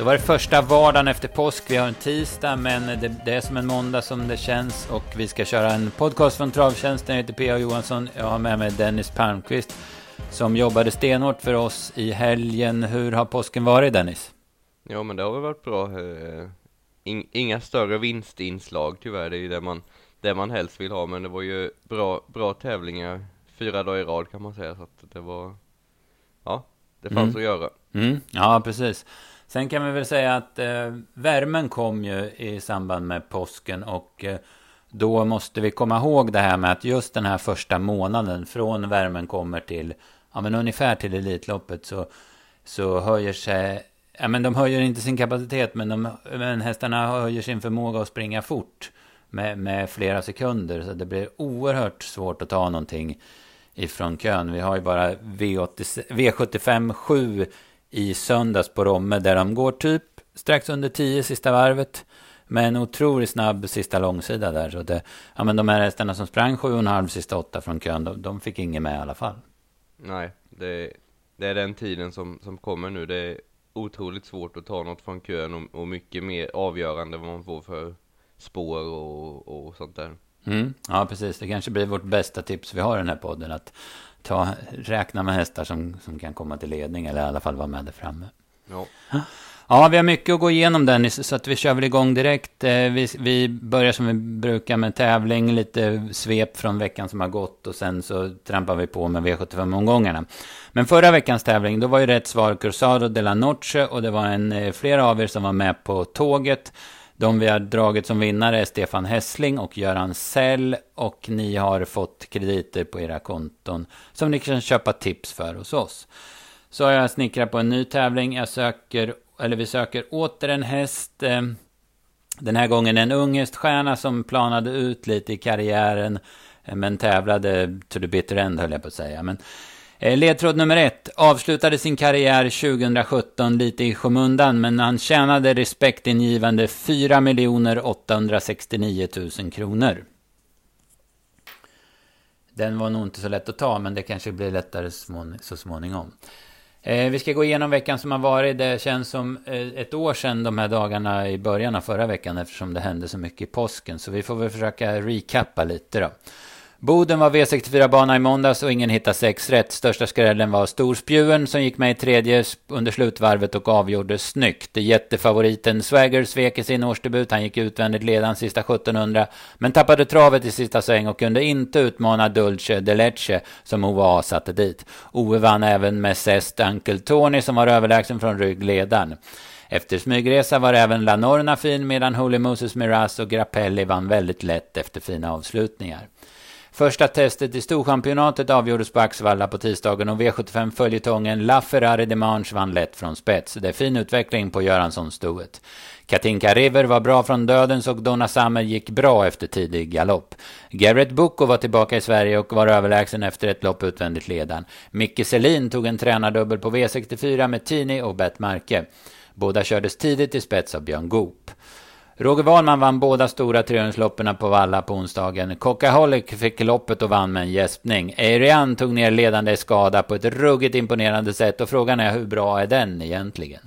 Då var det första vardagen efter påsk. Vi har en tisdag, men det, det, är som en måndag som det känns. Och vi ska köra en podcast från Travtjänsten. Jag heter P.A. Johansson. Jag har med mig Dennis Palmqvist som jobbade stenhårt för oss i helgen. Hur har påsken varit Dennis? Ja, men det har väl varit bra. Eh, inga större vinstinslag tyvärr. Det är ju det man, det man helst vill ha. Men det var ju bra, bra tävlingar fyra dagar i rad kan man säga. Så att det var, ja, det fanns mm. att göra. Mm. Ja, precis. Sen kan vi väl säga att eh, värmen kom ju i samband med påsken och eh, då måste vi komma ihåg det här med att just den här första månaden från värmen kommer till, ja men ungefär till Elitloppet så, så höjer sig, ja men de höjer inte sin kapacitet men, de, men hästarna höjer sin förmåga att springa fort med, med flera sekunder så det blir oerhört svårt att ta någonting ifrån kön. Vi har ju bara V80, V75 7 i söndags på Romme där de går typ strax under 10 sista varvet. Med en otroligt snabb sista långsida där. Så det, ja, men de här hästarna som sprang 7,5 sista åtta från kön, de, de fick inget med i alla fall. Nej, det, det, är den tiden som, som kommer nu. Det är otroligt svårt att ta något från kön och, och mycket mer avgörande vad man får för spår och, och sånt där. Mm, ja, precis. Det kanske blir vårt bästa tips vi har i den här podden. Att ta, räkna med hästar som, som kan komma till ledning eller i alla fall vara med där framme. Ja. Ja, vi har mycket att gå igenom Dennis, så att vi kör väl igång direkt. Eh, vi, vi börjar som vi brukar med tävling, lite svep från veckan som har gått och sen så trampar vi på med V75-omgångarna. Men förra veckans tävling, då var ju rätt svar Cruzado de la Noche och det var en, eh, flera av er som var med på tåget. De vi har dragit som vinnare är Stefan Hessling och Göran Sell. Och ni har fått krediter på era konton som ni kan köpa tips för hos oss. Så har jag snickrat på en ny tävling. Jag söker, eller vi söker åter en häst. Eh, den här gången en ung häststjärna som planade ut lite i karriären. Eh, men tävlade to the bitter end höll jag på att säga. Men Eh, Eh, ledtråd nummer ett. Avslutade sin karriär 2017 lite i skymundan, men han tjänade respektingivande 4 869 000 kronor. Den var nog inte så lätt att ta, men det kanske blir lättare så småningom. Eh, vi ska gå igenom veckan som har varit. Det känns som eh, ett år sedan de här dagarna i början av förra veckan eftersom det hände så mycket i påsken. Så vi får väl försöka recappa lite då. Boden var V64-bana i måndags och ingen hittade sex rätt. Största skrällen var Storspjuen som gick med i tredje under slutvarvet och avgjorde snyggt. Jättefavoriten Swagger svek i sin årsdebut. Han gick utvändigt ledan sista 1700 men tappade travet i sista sväng och kunde inte utmana Dulce de Leche som OA satte dit. Ove vann även med Zest Uncle Tony som var överlägsen från ryggledaren. Efter smygresa var även La Norna fin medan Holy Moses Miraz och Grappelli vann väldigt lätt efter fina avslutningar. Första testet i Storchampionatet avgjordes på Axevalla på tisdagen och V75-följetongen La Ferrari de Manche vann lätt från spets. Det är fin utveckling på Göransson-stoet. Katinka River var bra från dödens och Donna Summer gick bra efter tidig galopp. Garrett Bucco var tillbaka i Sverige och var överlägsen efter ett lopp utvändigt ledan. Micke Selin tog en tränardubbel på V64 med Tini och Bett Marke. Båda kördes tidigt i spets av Björn Goop. Roger Wahlman vann båda stora triumfloppen på Valla på onsdagen. Cockaholic fick loppet och vann med en gäspning. Eirian tog ner ledande skada på ett ruggigt imponerande sätt och frågan är hur bra är den egentligen?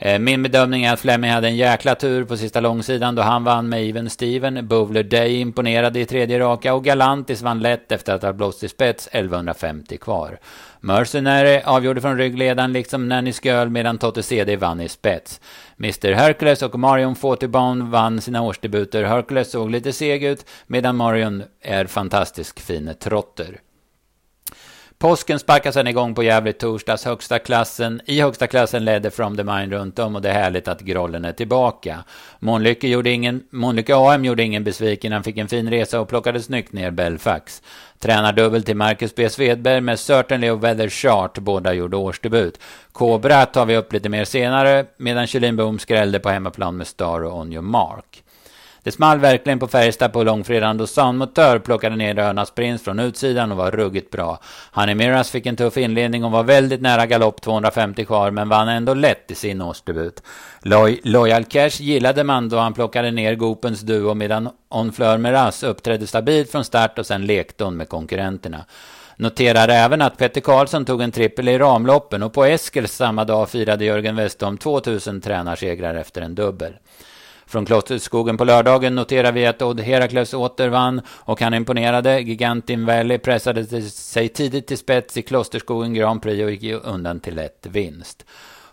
Eh, min bedömning är att Fleming hade en jäkla tur på sista långsidan då han vann med Even Steven. Bowler Day imponerade i tredje raka och Galantis vann lätt efter att ha blåst i spets 1150 kvar. Mercenary avgjorde från ryggledaren liksom Nanny Sköld medan Totte CD vann i spets. Mr Hercules och Marion Fautibon vann sina årsdebuter. Hercules såg lite seg ut medan Marion är fantastisk fin trotter. Påsken sparkas sedan igång på Gävle. torsdags. Högsta klassen, I högsta klassen ledde From the Mind runt om och det är härligt att Grollen är tillbaka. Månlycke, gjorde ingen, Månlycke AM gjorde ingen besviken. Han fick en fin resa och plockade snyggt ner Belfax. Tränardubbel till Marcus B. Svedberg med Certainly och Weather Chart. Båda gjorde årsdebut. Kobra tar vi upp lite mer senare medan Kjellin Boom skrällde på hemmaplan med Star och On Your Mark. Det small verkligen på Färjestad på långfredagen då Soundmotör plockade ner Örnas Prins från utsidan och var ruggigt bra. Honey Miras fick en tuff inledning och var väldigt nära galopp 250 kvar men vann ändå lätt i sin årsdebut. Loy Loyal Cash gillade man då han plockade ner Gopens duo medan On Fleur Miraz uppträdde stabilt från start och sen lekte hon med konkurrenterna. Noterar även att Petter Karlsson tog en trippel i ramloppen och på Eskils samma dag firade Jörgen Westholm 2000 tränarsegrar efter en dubbel. Från Klosterskogen på lördagen noterar vi att Odd Herakles återvann och han imponerade. Gigantin Valley pressade sig tidigt till spets i Klosterskogen Grand Prix och gick undan till lätt vinst.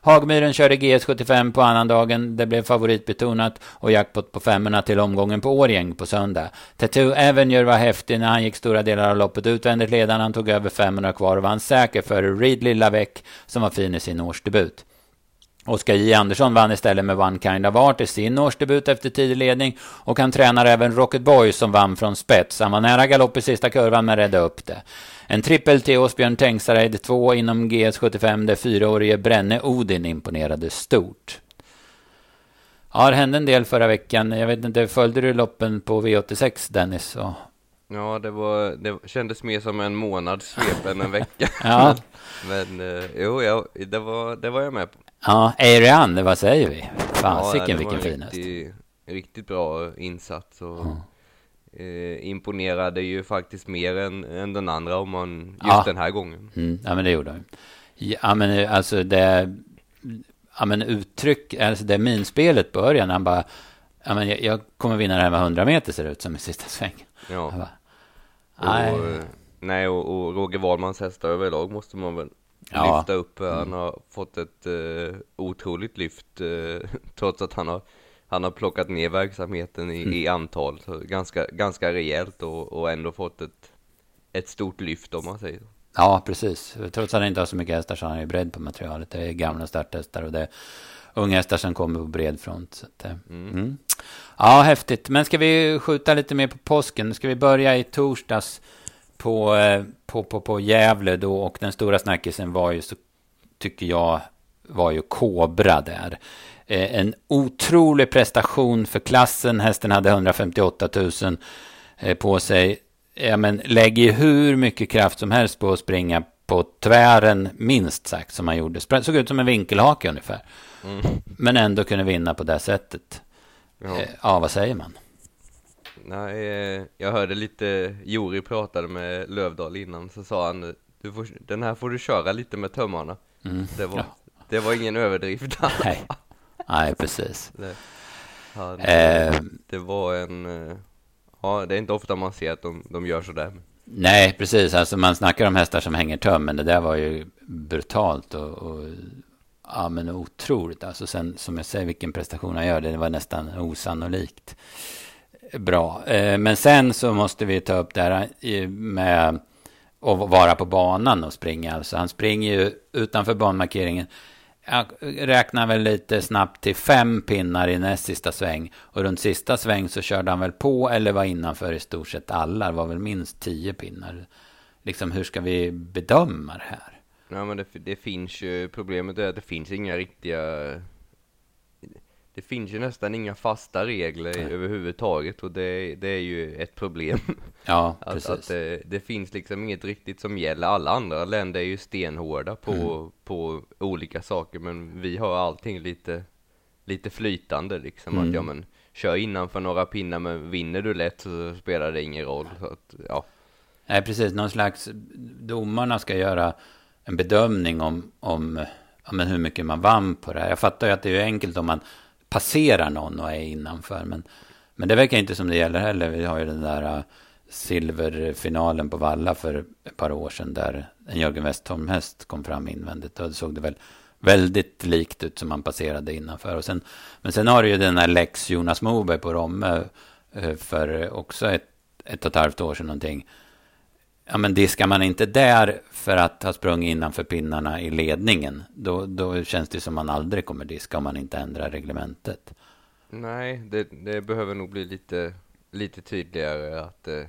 Hagmyren körde GS75 på annandagen. Det blev favoritbetonat och jackpot på femmorna till omgången på Årjäng på söndag. Tattoo Avenger var häftig när han gick stora delar av loppet utvändigt ledande. Han tog över 500 kvar och vann säker före Ridley Lavec som var fin i sin årsdebut. Oskar J Andersson vann istället med One Kind of Art i sin årsdebut efter tidig ledning och han tränar även Rocket Boy som vann från spets. Han var nära galopp i sista kurvan men räddade upp det. En trippel till Åsbjörn Tengsareid, två inom GS75 där fyraårige Brenne Odin imponerade stort. Ja, det hände en del förra veckan. Jag vet inte, följde du loppen på V86 Dennis? Och... Ja, det, var, det kändes mer som en månads svep än en vecka. ja. Men, men eh, jo, ja, det, var, det var jag med på. Ja, Ariane, vad säger vi? Fasiken ja, vilken fin riktigt, riktigt bra insats och mm. eh, imponerade ju faktiskt mer än, än den andra om man just ja. den här gången. Mm, ja, men det gjorde han. Ja, men eh, alltså det, ja men uttryck, alltså det minspelet början, han bara, ja men jag, jag, kommer vinna det här med 100 meter ser det ut som i sista sväng. Ja. Bara. Och, nej, och, och Roger Wahlmans hästar överlag måste man väl ja. lyfta upp. Han mm. har fått ett uh, otroligt lyft uh, trots att han har, han har plockat ner verksamheten i, mm. i antal. Så ganska, ganska rejält och, och ändå fått ett, ett stort lyft om man säger så. Ja, precis. Trots att han inte har så mycket hästar så han ju bredd på materialet. Det är gamla starthästar och det är unga hästar som kommer på bred front. Att, mm. Mm. Ja, häftigt. Men ska vi skjuta lite mer på påsken? Ska vi börja i torsdags? På, eh, på, på, på Gävle då och den stora snackisen var ju så tycker jag var ju Kobra där. Eh, en otrolig prestation för klassen. Hästen hade 158 000 eh, på sig. Ja, men lägger hur mycket kraft som helst på att springa på tvären, minst sagt, som han gjorde. Såg ut som en vinkelhake ungefär. Mm. Men ändå kunde vinna på det sättet. Ja. ja, vad säger man? Nej, eh, jag hörde lite, Jori pratade med Lövdal innan, så sa han får, den här får du köra lite med tömmarna. Mm. Det, var, ja. det var ingen överdrift. Nej, Nej precis. Det, han, eh. det var en, eh, ja det är inte ofta man ser att de, de gör sådär. Nej, precis. Alltså man snackar om hästar som hänger töm, men det där var ju brutalt och, och ja, men otroligt. Alltså sen, som jag säger, vilken prestation han gör, det var nästan osannolikt bra. Eh, men sen så måste vi ta upp det här eh, med att vara på banan och springa. Alltså han springer ju utanför banmarkeringen. Jag räknar väl lite snabbt till fem pinnar i näst sista sväng. Och runt sista sväng så körde han väl på eller var innanför i stort sett alla. Det var väl minst tio pinnar. Liksom hur ska vi bedöma det här? Ja men det, det finns ju, problemet är att det finns inga riktiga det finns ju nästan inga fasta regler Nej. överhuvudtaget och det, det är ju ett problem. Ja, att, precis. Att det, det, finns liksom inget riktigt som gäller. Alla andra länder är ju stenhårda på, mm. på olika saker men vi har allting lite, lite flytande liksom. Mm. Att ja men, kör innanför några pinnar men vinner du lätt så spelar det ingen roll. Så att, ja. Nej, precis. Någon slags, domarna ska göra en bedömning om, om ja, men hur mycket man vann på det här. Jag fattar ju att det är enkelt om man passerar någon och är innanför. Men, men det verkar inte som det gäller heller. Vi har ju den där äh, silverfinalen på Valla för ett par år sedan. Där en Jörgen Westholm-häst kom fram invändigt. Då såg det väl väldigt likt ut som man passerade innanför. Och sen, men sen har du ju den här Lex Jonas Moberg på Romme äh, för också ett, ett och ett halvt år sedan någonting ja, men diskar man inte där för att ha sprungit innanför pinnarna i ledningen, då, då känns det som man aldrig kommer diska om man inte ändrar reglementet. Nej, det, det behöver nog bli lite, lite tydligare att, eh,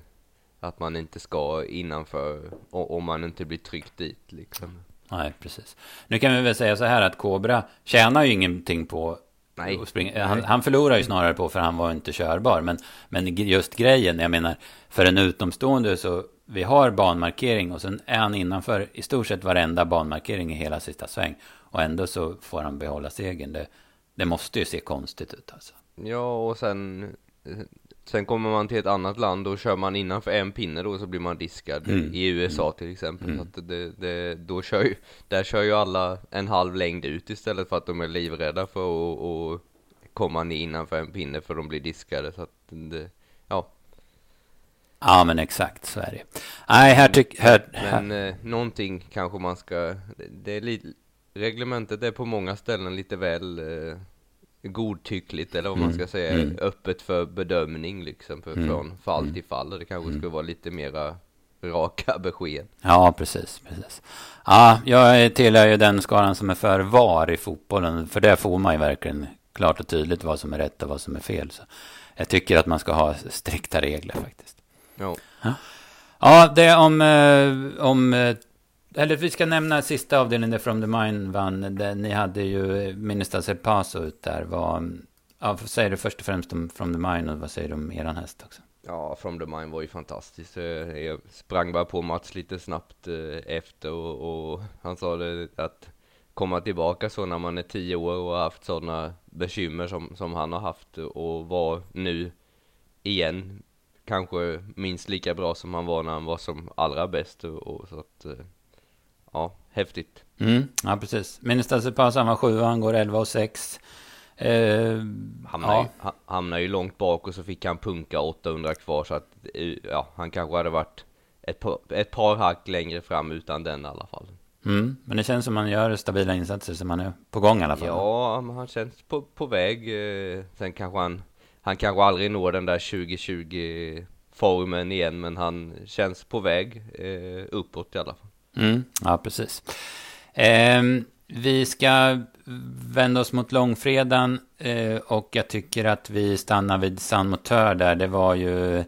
att man inte ska innanför om man inte blir tryckt dit liksom. Nej, precis. Nu kan vi väl säga så här att Kobra tjänar ju ingenting på Nej. Han, han förlorar ju snarare på för han var inte körbar. Men, men just grejen, jag menar, för en utomstående så vi har banmarkering och sen är han innanför i stort sett varenda banmarkering i hela sista sväng. Och ändå så får han behålla segern. Det, det måste ju se konstigt ut alltså. Ja, och sen sen kommer man till ett annat land och kör man innanför en pinne då så blir man diskad Mm. i USA till exempel. Mm. Så det, det, då kör ju, där kör ju alla en halv längd ut istället för att de är livrädda för att att komma ner innanför en pinne för de blir diskade. Så att det, ja, Ja, men exakt så är det. Nej, här tycker... Här, här, men eh, någonting kanske man ska, det, är lite, reglementet är på många ställen lite väl eh, godtyckligt eller vad man Mm, ska säga, mm. öppet för bedömning liksom för, Mm, från fall mm. till fall. Och det kanske skulle vara lite mera raka besked. Ja, precis, precis. Ja, jag tillhör ju den skaran som är för VAR i fotbollen. För där får man ju verkligen klart och tydligt vad som är rätt och vad som är fel. Så jag tycker att man ska ha strikta regler faktiskt. Ja, Ja, det om... eh, om eh, eller vi ska nämna sista avdelningen där From the Mine vann. Där ni hade ju Ministers El Paso ut där. Vad, ja, vad säger du först och främst om From the Mine och vad säger du om eran häst också? ja From the Mine var ju fantastiskt. Eh, Jag sprang bara på Mats lite snabbt efter och, och han sa det att komma tillbaka så när man är tio år och har haft sådana bekymmer som, som han har haft och var nu igen kanske minst lika bra som han var när han var som allra bäst och, så att eh, ja, häftigt. Mm, ja, precis. Paso, han var sju han går 11 och 6. Eh, Hamnar, ja. ju, ha- hamnar ju långt bak och så fick han punka 800 kvar så att eh, ja, han kanske hade varit ett par, ett par hack längre fram utan den i alla fall. Mm, men det känns som man gör stabila insatser så man är på gång i alla fall. Ja, han känns på, på väg. Eh, sen kanske han, han kanske aldrig når den där 2020 formen igen, men han känns på väg eh, uppåt i alla fall. Mm, ja, precis. Ehm, vi ska vända oss mot långfredagen eh, och jag tycker att vi stannar vid San Motör där. Det var ju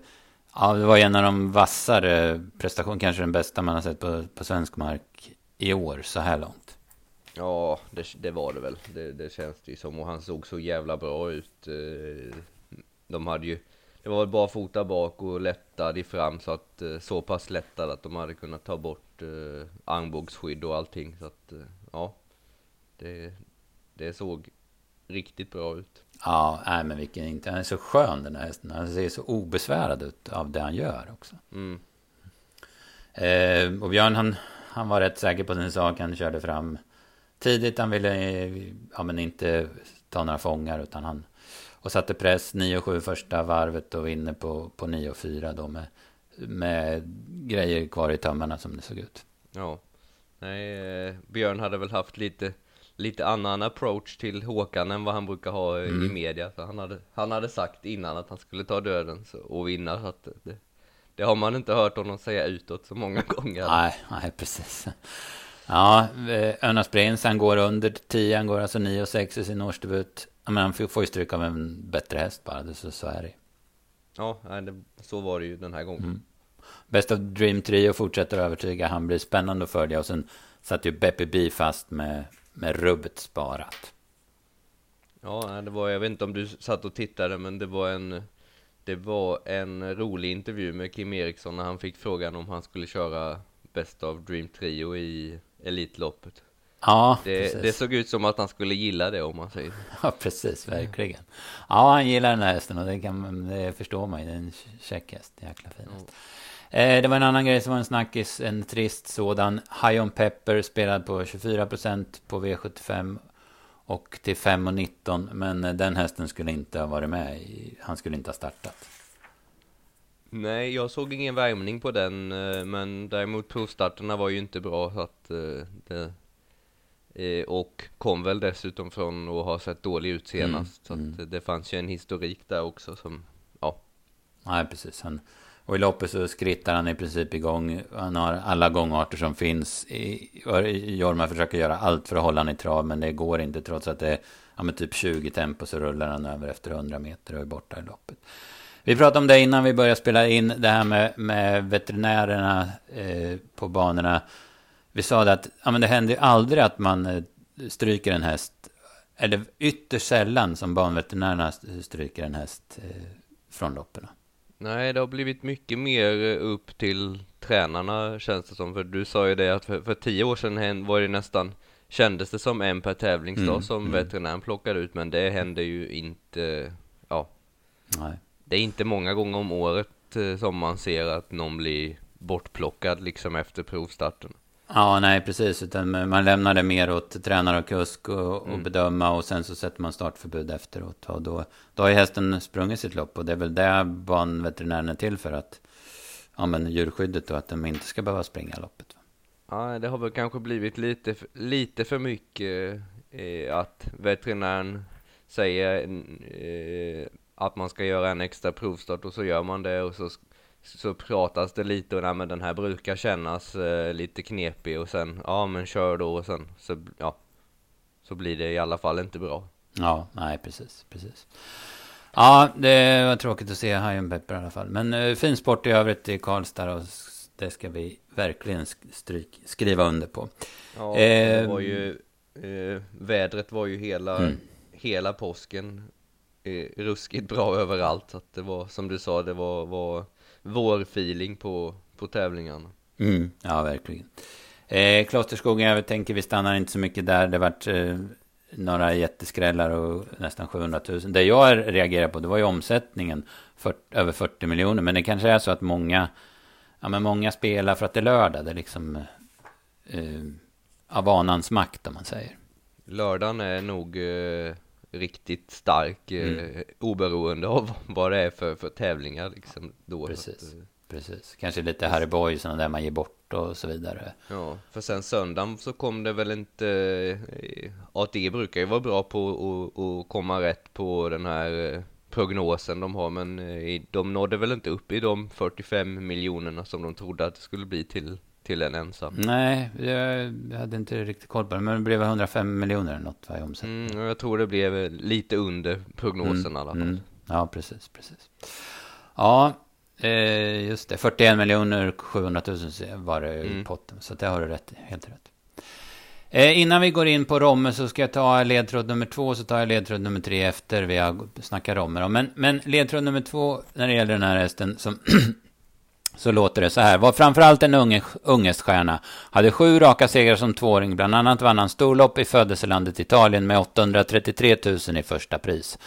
ja, det var en av de vassare prestationer, kanske den bästa man har sett på, på svensk mark i år så här långt. Ja, det, det var det väl. Det, det känns det ju som. Och han såg så jävla bra ut. Eh, De hade ju, det var väl bara fota bak och lättad i fram så att eh, så pass lättad att de hade kunnat ta bort eh, armbågsskydd och allting. Så att eh, ja, det, det såg riktigt bra ut. Ja, nej, men vilken inte. Han är så skön den här hästen. Han ser så obesvärad ut av det han gör också. Mm. Eh, och Björn han, han var rätt säker på sin sak. Han körde fram tidigt. Han ville eh, ja, men inte ta några fångar utan han och satte press 9-7 första varvet och vinner på, på 9-4 då med, med grejer kvar i tömmarna som det såg ut. Ja, nej, eh, Björn hade väl haft lite, lite annan approach till Håkan än vad han brukar ha eh, i Mm. media. Så han, hade, han hade sagt innan att han skulle ta döden så, och vinna. Så att det, det har man inte hört honom säga utåt så många gånger. Nej, nej precis. Ja, eh, Önas Prins han går under 10. Han går alltså 9-6 i sin årsdebut. Men han får ju stryk av en bättre häst bara. Det, så, så är det. Ja, det, så var det ju den här gången. Mm. Best of Dream Trio fortsätter att övertyga. Han blir spännande att följa. Och sen satt ju Beppe B fast med, med rubbet sparat. Ja, det var, jag vet inte om du satt och tittade, men det var en Det var en rolig intervju med Kim Eriksson när han fick frågan om han skulle köra Best of Dream Trio i Elitloppet. Ja, Det, precis. det såg ut som att han skulle gilla det om man säger. Ja, precis. Verkligen. Ja, han gillar den här hästen och det, kan, det förstår man ju. Det är en käck häst. Jäkla fin häst. Eh, det var en annan grej som var en snackis. En trist sådan. High on Pepper spelad på 24% på V75. Och till 5,19. Men den hästen skulle inte ha varit med. Han skulle inte ha startat. Nej, jag såg ingen värmning på den, eh, men däremot provstarterna var ju inte bra så att eh, det, eh, och kom väl dessutom från att ha sett dålig ut senast. så mm. att eh, det fanns ju en historik där också som, ja, Nej, precis. Han, och i loppet så skrittar han i princip igång. Han har alla gångarter som finns. Jorma försöker göra allt för att hålla han i trav. Men det går inte trots att det är ja, men typ 20 tempo så rullar han över efter 100 meter och är borta i loppet. Vi pratade om det innan vi började spela in. Det här med, med veterinärerna eh, på banorna. Vi sa det att ja, men det händer ju aldrig att man eh, stryker en häst. Eller ytterst sällan som banveterinärerna stryker en häst eh, från loppen. Nej, det har blivit mycket mer eh, upp till tränarna känns det som. För du sa ju det att för, för tio år sedan var det nästan, kändes det som en per tävlingsdag Mm, som mm. veterinären plockade ut. Men det hände ju inte, ja, Nej. det är inte många gånger om året som man ser att någon blir bortplockad liksom efter provstarten. Ja, nej precis. Utan man lämnar det mer åt tränare och kusk och, och mm. bedöma och sen så sätter man startförbud efteråt. Och då, då har ju hästen sprungit sitt lopp och det är väl det banveterinären är till för att ja, men djurskyddet och att de inte ska behöva springa loppet. Ja, det har väl kanske blivit lite, lite för mycket eh, att veterinären säger eh, att man ska göra en extra provstart och så gör man det och så så pratas det lite och nej, men den här brukar kännas eh, lite knepig och sen ja men kör då och sen så ja så blir det i alla fall inte bra. Ja, nej precis, precis. Ja, det var tråkigt att se Hajen Pepper i alla fall. Men eh, fin sport i övrigt i Karlstad och det ska vi verkligen stryk, skriva under på. Ja, det var ju eh, vädret var ju hela, mm. hela påsken eh, ruskigt bra överallt. Så att det var som du sa, det var, var vår feeling på, på tävlingarna. Mm, ja, verkligen. Eh, Klosterskogen, jag tänker vi stannar inte så mycket där. Det vart eh, några jätteskrällar och nästan 700 000. Det jag reagerade på, det var ju omsättningen. För, över 40 miljoner. Men det kanske är så att många, ja, men många spelar för att det är lördag. Det är liksom eh, av vanans makt, om man säger. Lördagen är nog eh, riktigt stark eh, mm. eh, oberoende av vad det är för, för tävlingar liksom då. Precis, att, eh, precis. Kanske lite Harry Boy, sådana där man ger bort och så vidare. Ja, för sen söndagen så kom det väl inte, eh, ATG brukar ju vara bra på att komma rätt på den här eh, prognosen de har, men de nådde väl inte upp i de 45 miljonerna som de trodde att det skulle bli till till en ensam. Nej, jag, hade inte riktigt koll på det. Men det blev 105 miljoner eller något varje omsättning. Mm, jag tror det blev lite under prognosen mm, i alla fall. Mm. Ja, precis, precis. Ja, eh, just det. 41 miljoner 700 000 var det i mm. potten. Så det har du rätt helt rätt. Eh, innan vi går in på Romme så ska jag ta ledtråd nummer två, så tar jag ledtråd nummer tre efter vi har snackat Romme. Men, men ledtråd nummer två när det gäller den här hästen som så låter det så här. Var framförallt en unge, ungestjärna. Hade sju raka segrar som tvååring. Bland annat vann han storlopp i födelselandet Italien med 833 000 i första pris.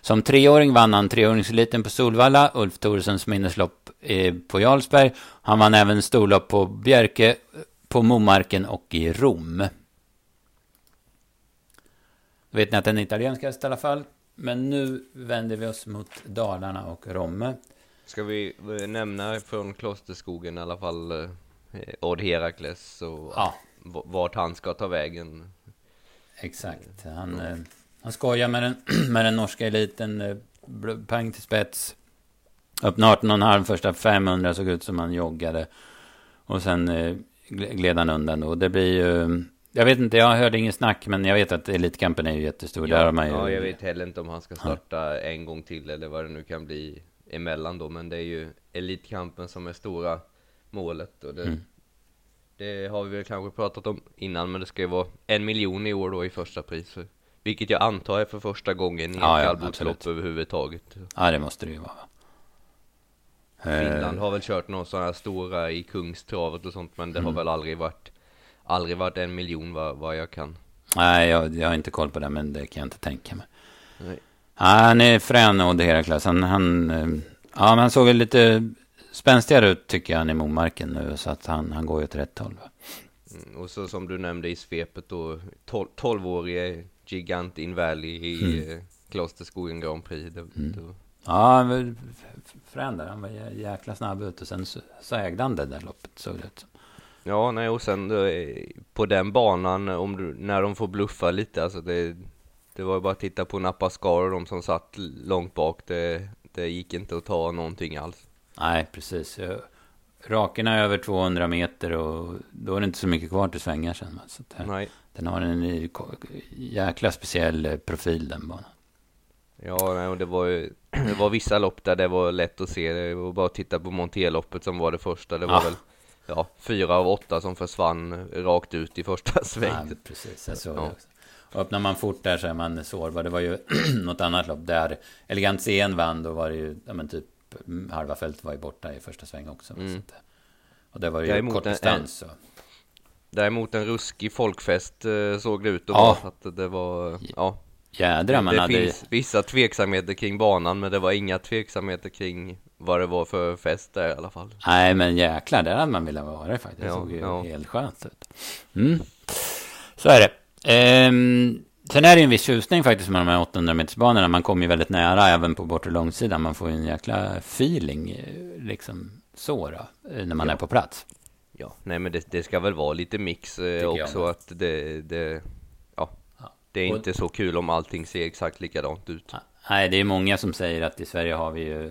Som treåring vann han treåringseliten på Solvalla, Ulf Thoresens minneslopp eh, på Jarlsberg. Han vann även storlopp på Bjerke, eh, på Momarken och i Rom. Då vet ni att den är italiensk häst i alla fall. Men nu vänder vi oss mot Dalarna och Romme. Ska vi nämna från Klosterskogen i alla fall eh, Odd Herakles och ja. vart han ska ta vägen? Exakt. Han, eh, han skojar med den, med den norska eliten. Eh, pang till spets. Öppnade 18,5 första 500 såg ut som han joggade. Och sen eh, gled han undan då. Det blir ju... Jag vet inte, jag hörde ingen snack, men jag vet att Elitkampen är ju jättestor. Ja, Där man ju... ja jag vet heller inte om han ska starta ja. en gång till eller vad det nu kan bli emellan då, men det är ju Elitkampen som är stora målet och det, mm. det har vi väl kanske pratat om innan, men det ska ju vara en miljon i år då i första pris. Vilket jag antar är för första gången i ja, ett kallblodslopp ja, överhuvudtaget. Ja, det måste det ju vara. Finland har väl kört några sådana stora i Kungstravet och sånt, men det mm. har väl aldrig varit aldrig varit en miljon vad, vad jag kan. Nej, jag, jag har inte koll på det, men det kan jag inte tänka mig. Nej. Ja, han är frän och det Herakles. Han, han, eh, ja, men han såg lite spänstigare ut tycker jag i Momarken nu. Så att han, han går ju åt rätt håll. Mm, och så som du nämnde i svepet då. 12-årige Gigant in Valley i mm. Eh, Klosterskogen Grand Prix. Det, mm. då... Ja, han var frän där. Han var jäkla snabb ut och sen så, så ägde han det där loppet såg det ut som. Ja, nej och sen då, eh, på den banan om du, när de får bluffa lite, alltså det, det var bara att titta på Napascar och de som satt långt bak. Det, det gick inte att ta någonting alls. Nej, precis. Rakerna är över 200 meter och då är det inte så mycket kvar till svängar sen. Så det, Nej. Den har en jäkla speciell eh, profil den banan. Ja, och det var ju det var vissa lopp där det var lätt att se. Det var bara att titta på Monteloppet som var det första. Det var ja. väl ja, fyra av åtta som försvann rakt ut i första svängen. Ja, precis. Jag såg ja. det också. Och öppnar man fort där så är man sårbar. Det var ju något annat lopp där Elegant Scen vann. Då var det ju, ja men typ halva fältet var ju borta i första sväng också. Mm. Att, och det var ju däremot kort distans. En, däremot en ruskig folkfest eh, såg det ut att ja. vara. Att det var, ja. Jädrar, man det hade... finns vissa tveksamheter kring banan, men det var inga tveksamheter kring vad det var för fest där i alla fall. Nej, men jäklar, där hade man velat vara faktiskt. Det Ja, såg ju ja. helt skönt ut. Mm. Så är det. Ehm, sen är det en viss tjusning faktiskt med de här 800 metersbanorna. Man kommer ju väldigt nära även på bortre långsidan. Man får ju en jäkla feeling, eh, liksom så då, eh, när man Ja. är på plats. Ja, nej men det, det ska väl vara lite mix eh, också att det, det, ja, Ja. det är inte så kul om allting ser exakt likadant ut. Nej, det är många som säger att i Sverige har vi ju,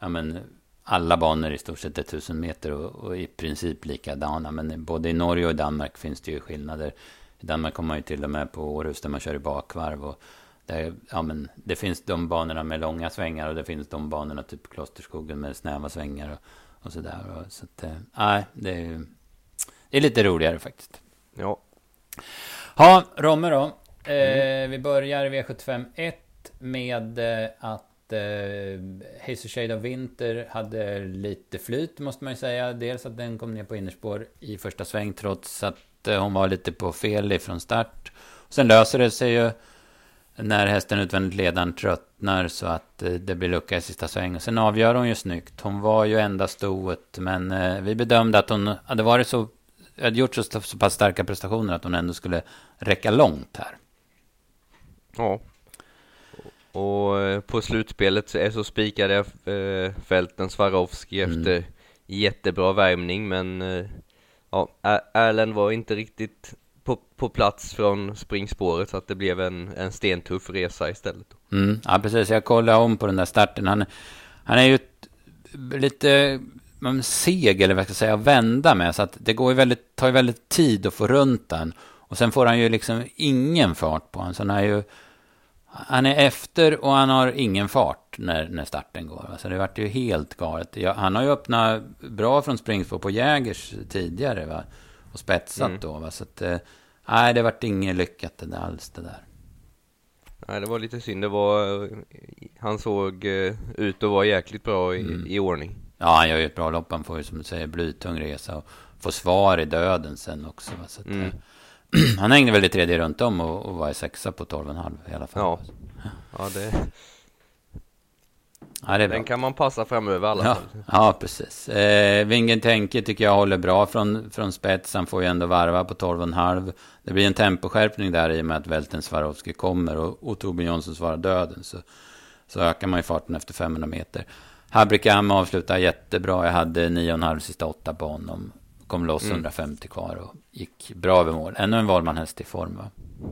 ja men, alla banor i stort sett 1000 meter och, och i princip likadana. Men både i Norge och Danmark finns det ju skillnader. I Danmark kommer man ju till och med på Århus där man kör i bakvarv. Och där, ja, men, det finns de banorna med långa svängar och det finns de banorna typ Klosterskogen med snäva svängar och, och sådär. Och, så att, eh, nej, det är, det är lite roligare faktiskt. Ja, Ja, Romme då. Eh, vi börjar V75 1 med eh, att eh, Hazel Shade of Winter hade lite flyt måste man ju säga. Dels att den kom ner på innerspår i första sväng trots att hon var lite på fel ifrån start. Sen löser det sig ju när hästen utvändigt ledaren tröttnar så att eh, det blir lucka i sista sväng. Och sen avgör hon ju snyggt. Hon var ju enda stoet men eh, vi bedömde att hon hade varit så hade gjort så, så pass starka prestationer att hon ändå skulle räcka långt här. ja. Och eh, på slutspelet så så spikade jag fälten Swarovski Mm. efter jättebra värmning men ja, Erlend var inte riktigt på, på plats från springspåret så att det blev en, en stentuff resa istället. Mm, ja, precis. Jag kollade om på den där starten. Han, han är ju ett, lite mm, seg, eller vad jag ska säga, att vända med. Så att det går ju väldigt, tar ju väldigt tid att få runt den. Och sen får han ju liksom ingen fart på honom. Så han är ju... Han är efter och han har ingen fart när, när starten går. Så det vart ju helt galet. Ja, han har ju öppnat bra från springspår på Jägers tidigare. Va? Och spetsat Mm. då. Va? Så att... eh, Nej, det vart inget lyckat det där, alls det där. Nej, det var lite synd. Det var, eh, han såg eh, ut att vara jäkligt bra i, Mm. i ordning. Ja, han gör ju ett bra lopp. Han får ju som du säger blytung resa och får svar i döden sen också. Va? Så att, Mm. han hängde väl i tredje runt om och, och var i sexa på 12,5 i alla fall. Ja. Ja, det, ja den kan man passa framöver i alla Ja, fall. ja, precis. Eh, Vingen Tänke tycker jag håller bra från, från spets. Han får ju ändå varva på 12,5. Det blir en temposkärpning där i och med att Välten Swarovski kommer och, och Torbjörn Jonsson svarar döden. Så, så ökar man ju farten efter 500 meter. Habrikam avslutar jättebra. Jag hade 9,5 sista åtta på honom. Kom loss Mm. 150 kvar och gick bra över mål. Ännu en valmanhäst i form va?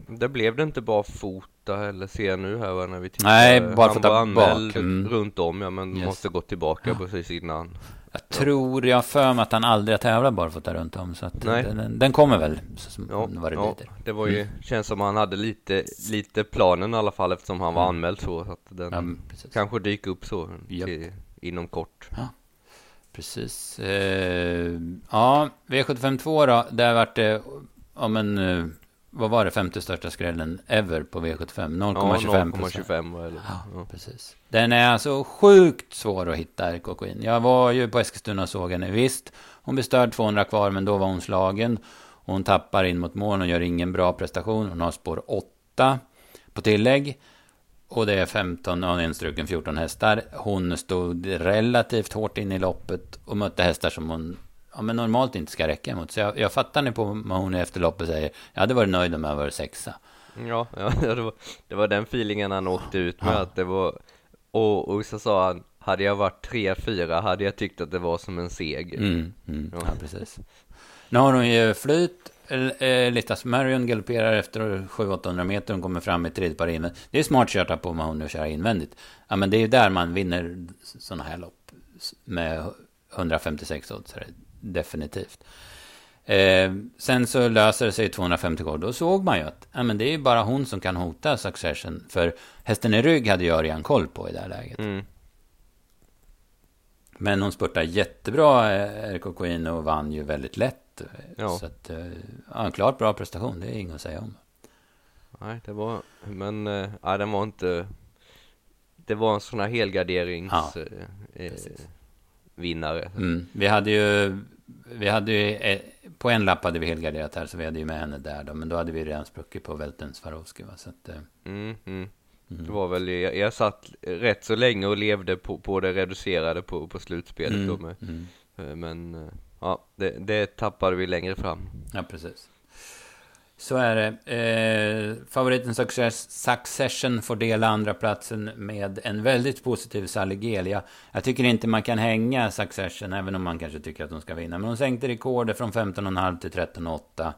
Det blev det inte bara fota eller jag nu här va, när vi tittar. Nej, Han barfota var anmäld bak, mm. runt om ja, men Yes. måste gå tillbaka precis innan. Jag tror jag för mig att han aldrig har tävlat barfota runt om. Så att Nej. den, den kommer väl som Ja, vad det ja det var ju, känns som han hade lite, lite planen i alla fall eftersom han var Mm. anmäld så. så att den Ja, kanske dyker upp så till, inom kort. Precis. Eh, ja, V752 då. Där vart det, ja men, eh, vad var det, femte största skrällen ever på V75? 0,25 Ja, procent. 0,25 var det. Ja, Ja. precis. Den är alltså sjukt svår att hitta, Queen. Jag var ju på Eskilstuna och såg henne. Visst, hon blir störd 200 kvar, men då var hon slagen. Hon tappar in mot mål och gör ingen bra prestation. Hon har spår 8 på tillägg. Och det är 15, och en struken 14 hästar. Hon stod relativt hårt in i loppet och mötte hästar som hon ja, men normalt inte ska räcka emot. Så jag, jag fattar ni på vad hon efter loppet säger. Jag hade varit nöjd om jag var sexa. Ja, ja det, var, det var den feelingen han åkte ut med Ja. att det var och, och så sa han Hade jag varit 3-4 hade jag tyckt att det var som en seger Mm, mm, Ja. ja. precis. Nu har hon ju flyt. Eh, Littas Marion galopperar efter 700-800 meter. Hon kommer fram i tredje par invändigt. Det är smart kört på Mahoney och köra invändigt. Ja, men det är ju där man vinner sådana här lopp. Med 156 odds. Definitivt. Eh, sen så löser det sig 250 kvar. Då såg man ju att ja, men det är ju bara hon som kan hota Succession. För hästen i rygg hade ju Örjan koll på i det här läget. mm. Men hon spurtar jättebra, eh, RK Queen, och vann ju väldigt lätt. Ja. Så att, eh, ja, en klart bra prestation, det är inget att säga om. Nej, det var, men eh, nej, den var inte Det var en sån här helgarderings Ja, eh, eh, Mm. Vi hade ju, vi hade ju eh, på en lapp hade vi helgarderat här, så vi hade ju med henne där då. Men då hade vi redan spruckit på Välten Swarovski va. Så att, eh, Mm, mm. Det var väl, jag, jag satt rätt så länge och levde på, på det reducerade på, på slutspelet då med. mm. Eh, Men eh, ja, det, det tappar vi längre fram. Ja, precis. Så är det. Eh, favoriten Success, Succession får dela andra platsen med en väldigt positiv Sally Gelia. Jag tycker inte man kan hänga Succession, även om man kanske tycker att de ska vinna. Men hon sänkte rekordet från 15,5 till 13,8.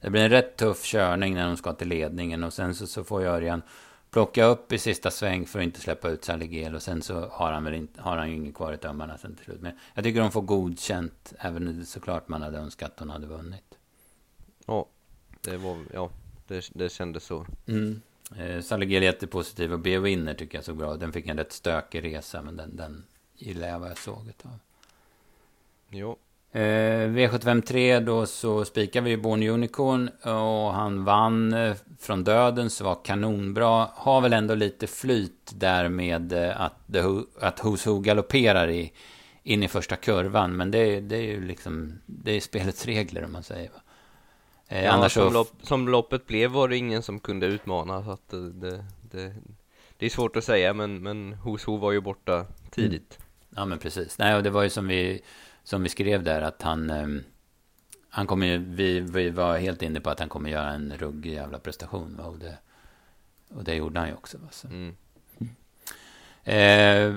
Det blir en rätt tuff körning när de ska till ledningen. Och sen så, så får Örjan plocka upp i sista sväng för att inte släppa ut Sally Gel. Och sen så har han väl inte, har han ju inget kvar i tömmarna sen till slut. Men jag tycker de får godkänt, även om såklart man hade önskat att hon hade vunnit. Ja, det var, ja, det, det kändes så. Mm. Eh, Saligel är jättepositiv och B Winner tycker jag så bra. Den fick en rätt stökig resa, men den, den gillar jag vad jag såg utav. Jo, V753 då så spikade vi Born Unicorn och han vann eh, från döden så var kanonbra. Har väl ändå lite flyt där med eh, att, Who- att Who's Who galopperar i, in i första kurvan. Men det, är- det är ju liksom, det är spelets regler om man säger. Va? Eh, ja, annars som, så... lopp, som loppet blev var det ingen som kunde utmana så att det, det, det, är svårt att säga men, men Hos Ho var ju borta tidigt. Ja men precis. Nej, och det var ju som vi, som vi skrev där att han... ehm, han kommer ju, vi, vi var helt inne på att han kommer göra en ruggig jävla prestation. Och det, och det gjorde han ju också. Så. Mm. Eh,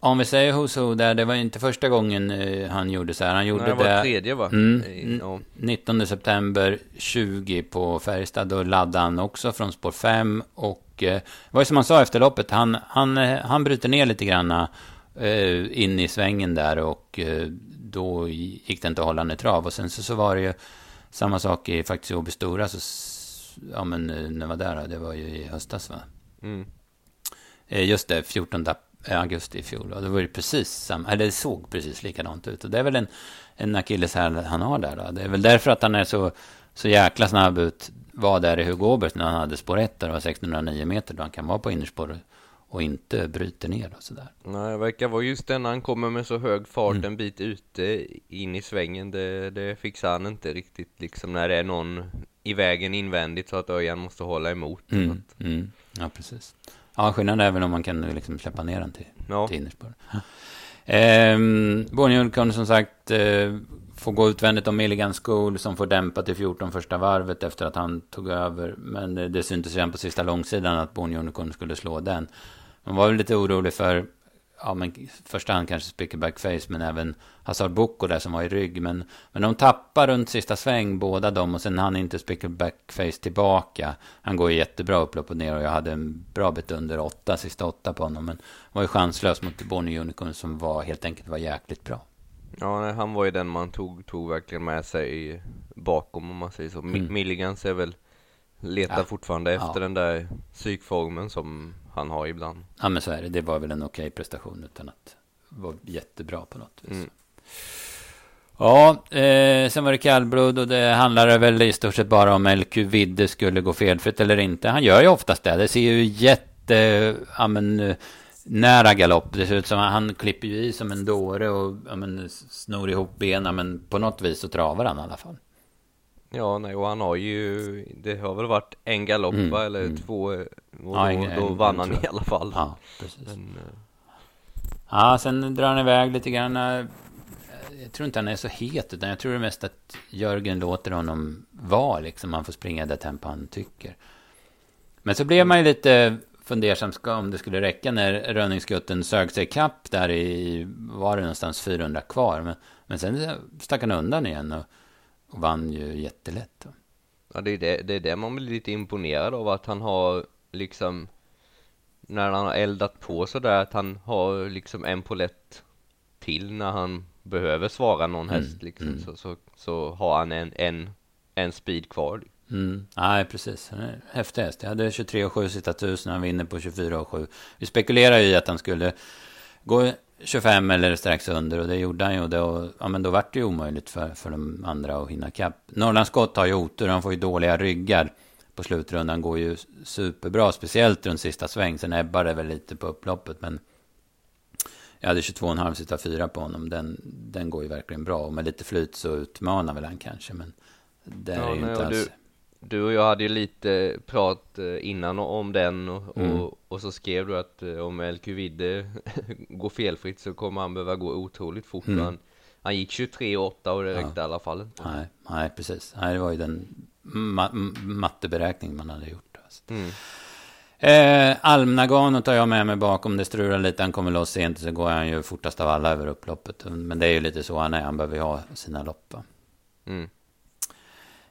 om vi säger Who's Who där, det var inte första gången eh, han gjorde så här. Han gjorde Nej, det var tredje va? Mm. I- Ja. 19 september 20 på Färjestad. Då laddade han också från spår 5. Och eh, ju som han sa efter loppet, han, han, eh, han bryter ner lite grann eh, in i svängen där och då gick det inte att hålla ner trav. Och sen så, så var det ju samma sak i faktiskt Åby Stora. Så, ja men eh, när var det där då? Det var ju i höstas va? Mm. Eh, Just det, 14 augusti i fjol. Och det var ju precis samma, eller det såg precis likadant ut. Och det är väl en, en akilleshäl han har där då. Det är väl därför att han är så, så jäkla snabb ut. Var där i Hugo Åbergs när han hade spår 1 där var 1609 meter. Då han kan vara på innerspår och inte bryter ner och sådär. Nej, det verkar vara just den han kommer med så hög fart Mm. en bit ute in i svängen. Det, det fixar han inte riktigt liksom när det är någon i vägen invändigt så att Örjan måste hålla emot. Mm, mm, ja, precis. Ja, skillnaden är väl om man kan liksom släppa ner den till, Ja, till innerspår. Ehm, Bonnie Unicorn som sagt eh, får gå utvändigt om Milligan School som får dämpa till 14 första varvet efter att han tog över. Men eh, det syntes redan på sista långsidan att Bonnie Unicorn skulle slå den. Man var väl lite orolig för, ja men första hand kanske Spickerback Face men även Hazard Boko där som var i rygg. Men, men de tappar runt sista sväng båda dem och sen han inte Spickerback Face tillbaka. Han går ju jättebra upplopp och ner och jag hade en bra bit under åtta, sista åtta på honom. Men var ju chanslös mot Bonnie Unicorn som var helt enkelt var jäkligt bra. ja han var ju den man tog, tog verkligen med sig bakom om man säger så. Mm. Milligans är väl, letar Ja. fortfarande efter Ja. den där psykformen som han har ibland. Ja men så är det, det var väl en okej prestation utan att vara jättebra på något vis. Mm. Ja, eh, sen var det kallblod och det handlade väl i stort sett bara om LQ Vidde skulle gå felfritt eller inte. Han gör ju oftast det. Det ser ju jätte, ja men, eh, nära galopp. Det ser ut som att han klipper ju i som en dåre och ja, men, snor ihop benen. Men på något vis så travar han i alla fall. Ja, nej, och han har ju, det har väl varit en galopp Mm, eller mm. två, och då, Ja, en- då vann en han i alla fall. Ja, precis. Men, eh, Ja, sen drar han iväg lite grann. eh, Jag tror inte han är så het, utan jag tror det mest att Jörgen låter honom vara, liksom. Han får springa det tempo han tycker. Men så blev man ju lite fundersam om det skulle räcka när Rönningsgutten sög sig kapp där i, var det någonstans 400 kvar. Men, men sen stack han undan igen och, och vann ju jättelätt. Då. Ja, det är det, det är det man blir lite imponerad av att han har liksom när han har eldat på sådär att han har liksom en polett till när han behöver svara någon Mm, häst liksom mm. så, så, så har han en, en, en speed kvar. Mm. Nej, precis. Häftig häst. Jag hade 23 och 7 sista tusen. Han vinner på 24 och 7. Vi spekulerar ju i att han skulle gå 25 eller strax under. Och det gjorde han ju. Och då, ja, men då vart det ju omöjligt för, för de andra att hinna kapp. Norrlands Skott har ju otur. Han får ju dåliga ryggar på slutrundan. Går ju superbra. Speciellt runt sista sväng. Sen ebbar det väl lite på upploppet. Men jag hade 22,5 sitta fyra på honom. Den, den går ju verkligen bra. Och med lite flyt så utmanar väl han kanske. Men det ja, är ju nej, inte alls... Du, du och jag hade ju lite prat eh, innan om den och, mm. och, och, så skrev du att eh, om LQ Vidde går felfritt så kommer han behöva gå otroligt fort. Mm. Han, han gick 23,8 och det räckte ja. i alla fall. Nej, nej, precis. Nej, det var ju den ma matteberäkning man hade gjort. Alltså. Mm. Eh, Almnagano tar jag med mig bakom. Det strular lite. Han kommer loss sent så går han ju fortast av alla över upploppet. Men det är ju lite så han är. Han behöver ju ha sina lopp. Mm.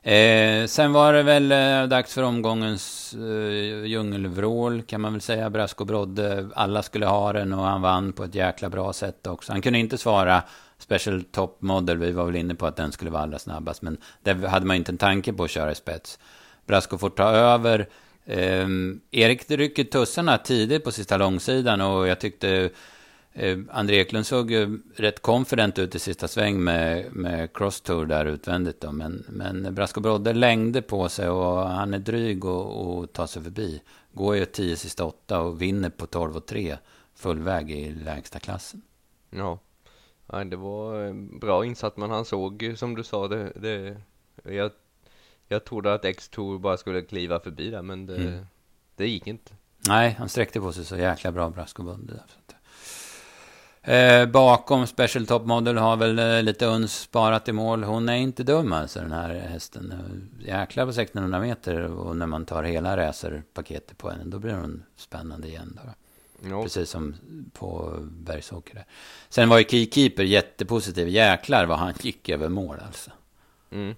Eh, sen var det väl eh, dags för omgångens eh, djungelvrål kan man väl säga. Brasco Brodde. Alla skulle ha den och han vann på ett jäkla bra sätt också. Han kunde inte svara Special Top Model. Vi var väl inne på att den skulle vara allra snabbast. Men det hade man inte en tanke på att köra i spets. Brasco får ta över. Eh, Erik rycker tussarna tidigt på sista långsidan och jag tyckte eh, André Eklund såg ju rätt confident ut i sista sväng med, med crosstour där utvändigt då. Men, men Brasco Brodde längde på sig och han är dryg och, och tar sig förbi. Går ju 10 sista åtta och vinner på 12 och 3 fullväg i lägsta klassen. Ja. ja, det var bra insatt men han såg som du sa det, det jag jag trodde att X2 bara skulle kliva förbi där, men det, mm. det gick inte. Nej, han sträckte på sig så jäkla bra, Brasco Bunde. Eh, bakom Special Top Model har väl eh, lite uns sparat i mål. Hon är inte dum alltså, den här hästen. Jäklar på 1600 meter och när man tar hela racerpaketet på henne, då blir hon spännande igen. Då. No. Precis som på Bergsåker. Där. Sen var ju Keykeeper jättepositiv. Jäklar vad han gick över mål alltså. Mm.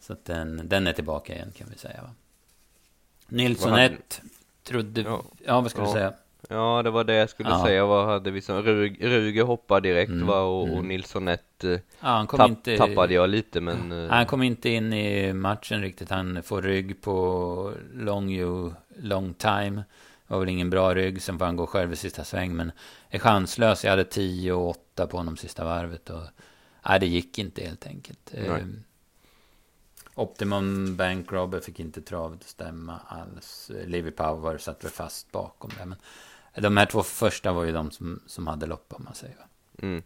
Så att den, den är tillbaka igen kan vi säga. Va? Nilsson 1 trodde... Ja, ja vad skulle ja. du säga? Ja, det var det jag skulle ja. säga. Vad hade vi som... Rug, Ruge hoppade direkt mm. va? Och, mm. och Nilsson 1 eh, ja, han kom tapp, inte, tappade jag lite men... Eh, han kom inte in i matchen riktigt. Han får rygg på long you, long time. Det var väl ingen bra rygg. Sen får han gå själv i sista sväng. Men är chanslös. Jag hade 10 och 8 på honom sista varvet. Och, nej, det gick inte helt enkelt. Nej. Ehm, Optimum Bank Robber fick inte travet att stämma alls. Livy Power satt väl fast bakom det. Men de här två första var ju de som, som hade lopp om man säger. Mm.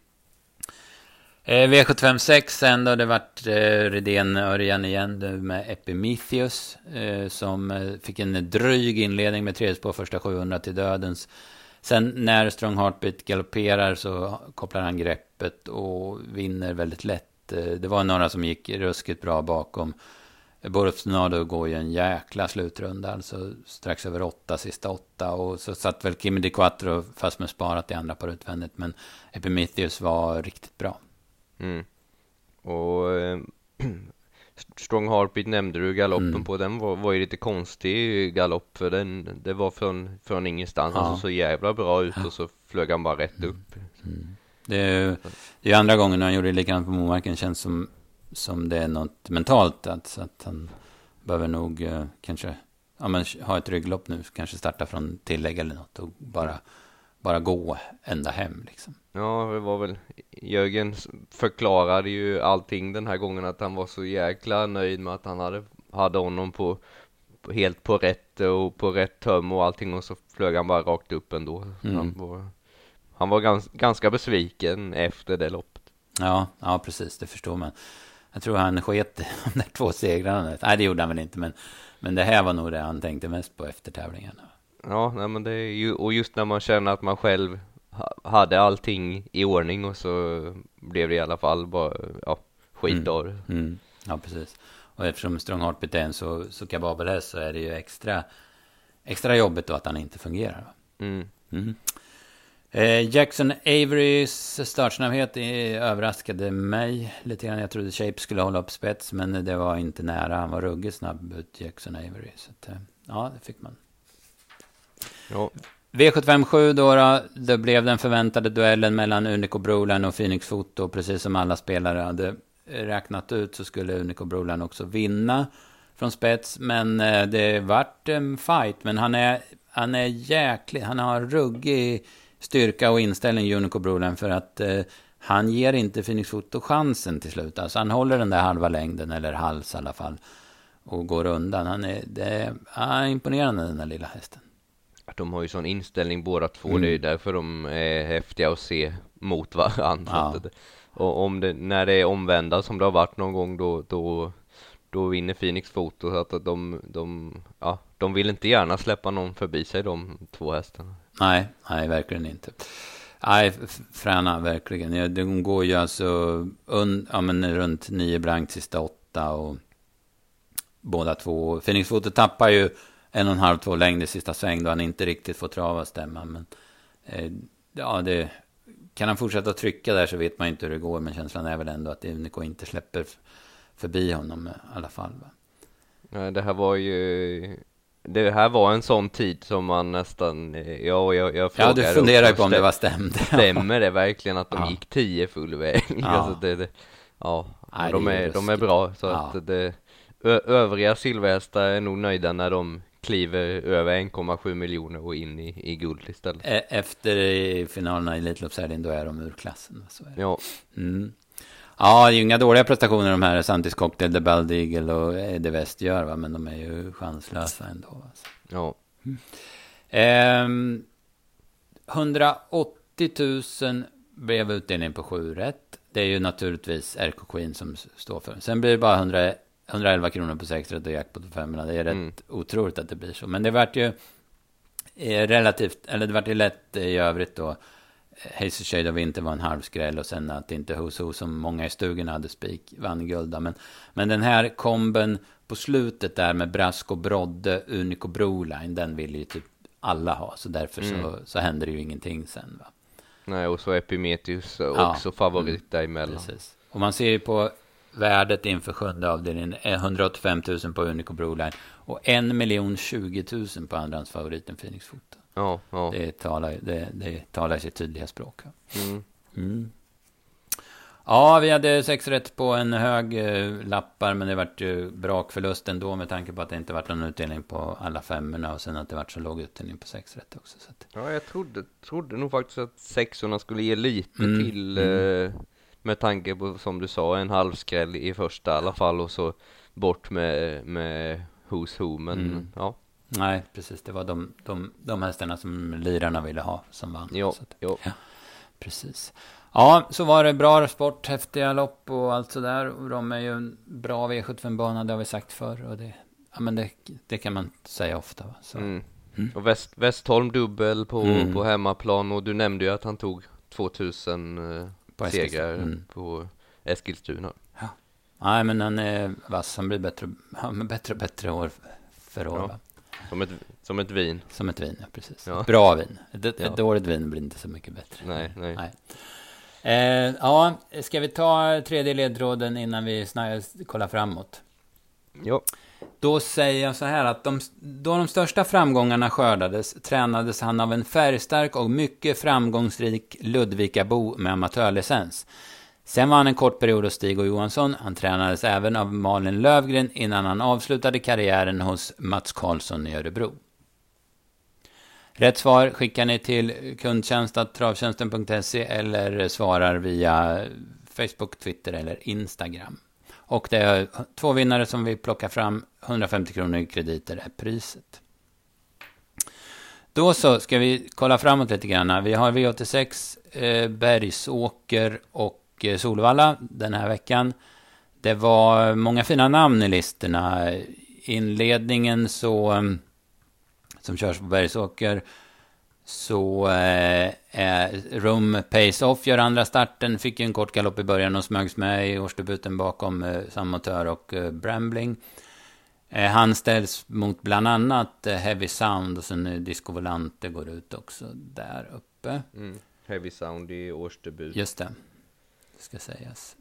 Eh, V756 sen då, det vart eh, Redén Örjan igen med Epimetheus. Eh, som eh, fick en dryg inledning med tredje spår första 700 till dödens. Sen när Strong Heartbeat galopperar så kopplar han greppet och vinner väldigt lätt Eh, det var några som gick ruskigt bra bakom. Borusnado går ju en jäkla slutrunda, alltså strax över åtta, sista åtta. Och så satt väl Kimi Di Quattro fast med sparat i andra par utvändigt. Men Epimetheus var riktigt bra. Mm. Och eh, Strong Heartbeat nämnde du galoppen mm. på. Den var, var ju lite konstig galopp. För den, det var från, från ingenstans. Ja. Alltså så jävla bra ut och så flög han bara rätt upp. Mm. Det är, är andra gången han gjorde likadant på Momarken. Känns som, som det är något mentalt. Att, så att han behöver nog eh, kanske ja, men, ha ett rygglopp nu. Kanske starta från tillägg eller något. Och bara, bara gå ända hem liksom. Ja, det var väl Jörgen förklarade ju allting den här gången. Att han var så jäkla nöjd med att han hade, hade honom på, helt på rätt och på rätt töm och allting. Och så flög han bara rakt upp ändå. Mm. Han var, han var gans, ganska besviken efter det loppet. Ja, ja, precis, det förstår man. Jag tror han sket de där två segrarna. Nej, det gjorde han väl inte, men, men det här var nog det han tänkte mest på efter tävlingarna. Ja, nej, men det är ju, och just när man känner att man själv hade allting i ordning och så blev det i alla fall bara, ja, skit mm. Mm. Ja, precis. Och eftersom Strong Heartbeat är en så, så kababel häst så är det ju extra, extra jobbigt då att han inte fungerar. Mm. Mm. Eh, Jackson Averys startsnabbhet överraskade mig lite grann. Jag trodde Shape skulle hålla upp spets, men det var inte nära. Han var ruggigt snabb ut, Jackson Avery. Så att, eh, ja, det fick man. Ja. V757 då, då, det blev den förväntade duellen mellan Unico Broline och Phoenix Foto. Precis som alla spelare hade räknat ut så skulle Unico Broline också vinna från spets. Men eh, det vart en fight. Men han är, han är jäklig, han har ruggig styrka och inställning, Unico Broline, för att eh, han ger inte Phoenix Foto chansen till slut. Alltså han håller den där halva längden, eller hals i alla fall, och går undan. Han är, det är, han är imponerande den där lilla hästen. de har ju sån inställning båda två, Mm. det är ju därför de är häftiga att se mot varandra. Ja. Och om det, när det är omvända som det har varit någon gång då, då, då vinner Phoenix Foto så att de, de, ja, de vill inte gärna släppa någon förbi sig de två hästarna. Nej, nej, verkligen inte. Nej, fräna, verkligen. Ja, de går ju alltså un, ja, men runt nio blankt sista åtta och båda två. Phoenix Foto tappar ju en och en halv, två längd i sista sväng då han inte riktigt får trava stämma. Men eh, ja, det, kan han fortsätta att trycka där så vet man inte hur det går. Men känslan är väl ändå att Unico inte släpper förbi honom i alla fall. Va? Nej, det här var ju det här var en sån tid som man nästan, eh, ja, jag, jag Ja, frågade du funderar på om det var stämde. Stämmer det verkligen att de Ja. gick 10 full väg? Ja. Alltså det, det, ja, Nej, de, är de är bra så Ja. att det, ö, övriga silverhästar är nog nöjda när de kliver över 1,7 miljoner och in i, i guld istället. E- Efter finalerna i Elitloppshelgen, då är de ur klassen. Så är det. Ja, Mm. Ja, det är ju inga dåliga prestationer de här Santis Cocktail, The Bald Eagle och Eddie West gör, va? men de är ju chanslösa ändå. Alltså. ja, Ehm, 180 000 blev utdelningen på 7 rätt. Det är ju naturligtvis RK Queen som står för. Sen blir det bara 100, 111 kronor på 6 rätt och jackpot på 500. Det är rätt Mm. otroligt att det blir så. Men det vart ju eh, relativt, eller det vart ju lätt eh, i övrigt då. Hazel Shade of Winter var en halv skräll och sen att inte Who's Who som många i stugorna hade spik vann guld. Men, men den här komben på slutet där med Brask och Brodde, Unico Broline, den vill ju typ alla ha. Så därför så, Mm. så händer det ju ingenting sen. Va? nej och så Epimetheus Ja. också favorit däremellan. Precis. Och man ser ju på värdet inför sjunde avdelningen, är 185 000 på Unico Broline och 1 020 000 på andrahandsfavoriten Phoenix Foto. Ja, ja. Det talar, det, det talar sitt tydliga språk. ja. Mm. Mm. Ja, vi hade sex rätt på en hög eh, lappar, men det vart ju brakförlust ändå med tanke på att det inte vart någon utdelning på alla femmorna och sen att det vart så låg utdelning på sex rätt också. Så att, Ja, jag trodde, trodde nog faktiskt att sexorna skulle ge lite Mm, till mm. eh, med tanke på, som du sa, en halvskräll i första i alla fall och så bort med, med Who's Who, men Mm. ja, nej, precis. Det var de, de, de hästarna som lirarna ville ha som vann. ja, Så att, ja. precis. Ja, så var det bra sport, häftiga lopp och allt sådär. Och de är ju en bra V75-bana, det har vi sagt förr. Och det, ja, men det, det kan man säga ofta. Mm. Mm. Och Väst, Westholm dubbel på, Mm. på hemmaplan och du nämnde ju att han tog 2000 eh, På segrar Mm. på Eskilstuna. Nej, men han är vass. Han blir bättre, han blir bättre och bättre år för år. Ja. Som ett, som ett vin. Som ett vin, ja, precis. Ja. Bra vin. Ett, ett Ja. dåligt vin blir inte så mycket bättre. Nej, nej. nej. Eh, ja, ska vi ta tredje ledtråden innan vi snar- kollar framåt? Ja. Då säger jag så här att de, då de största framgångarna skördades tränades han av en färgstark och mycket framgångsrik Ludvikabo med amatörlicens. Sen var han en kort period hos Stig och Johansson. Han tränades även av Malin Lövgren innan han avslutade karriären hos Mats Karlsson i Örebro. Rätt svar skickar ni till kundtjänst.travtjänsten.se eller svarar via Facebook, Twitter eller Instagram. Och det är två vinnare som vi plockar fram. 150 kronor i krediter är priset. Då så ska vi kolla framåt lite grann. Vi har V86, eh, Bergsåker och eh, Solvalla den här veckan. Det var många fina namn i listorna. Inledningen så, eh, som körs på Bergsåker, så eh, är Rum Pace Off gör andra starten. Fick ju en kort galopp i början och smögs med i årsdebuten bakom eh, Samotör och eh, Brambling. Eh, han ställs mot bland annat eh, Heavy Sound och sen Disco Volante går ut också där uppe. Mm. Heavy Sound i årsdebut. Just det. Det ska sägas.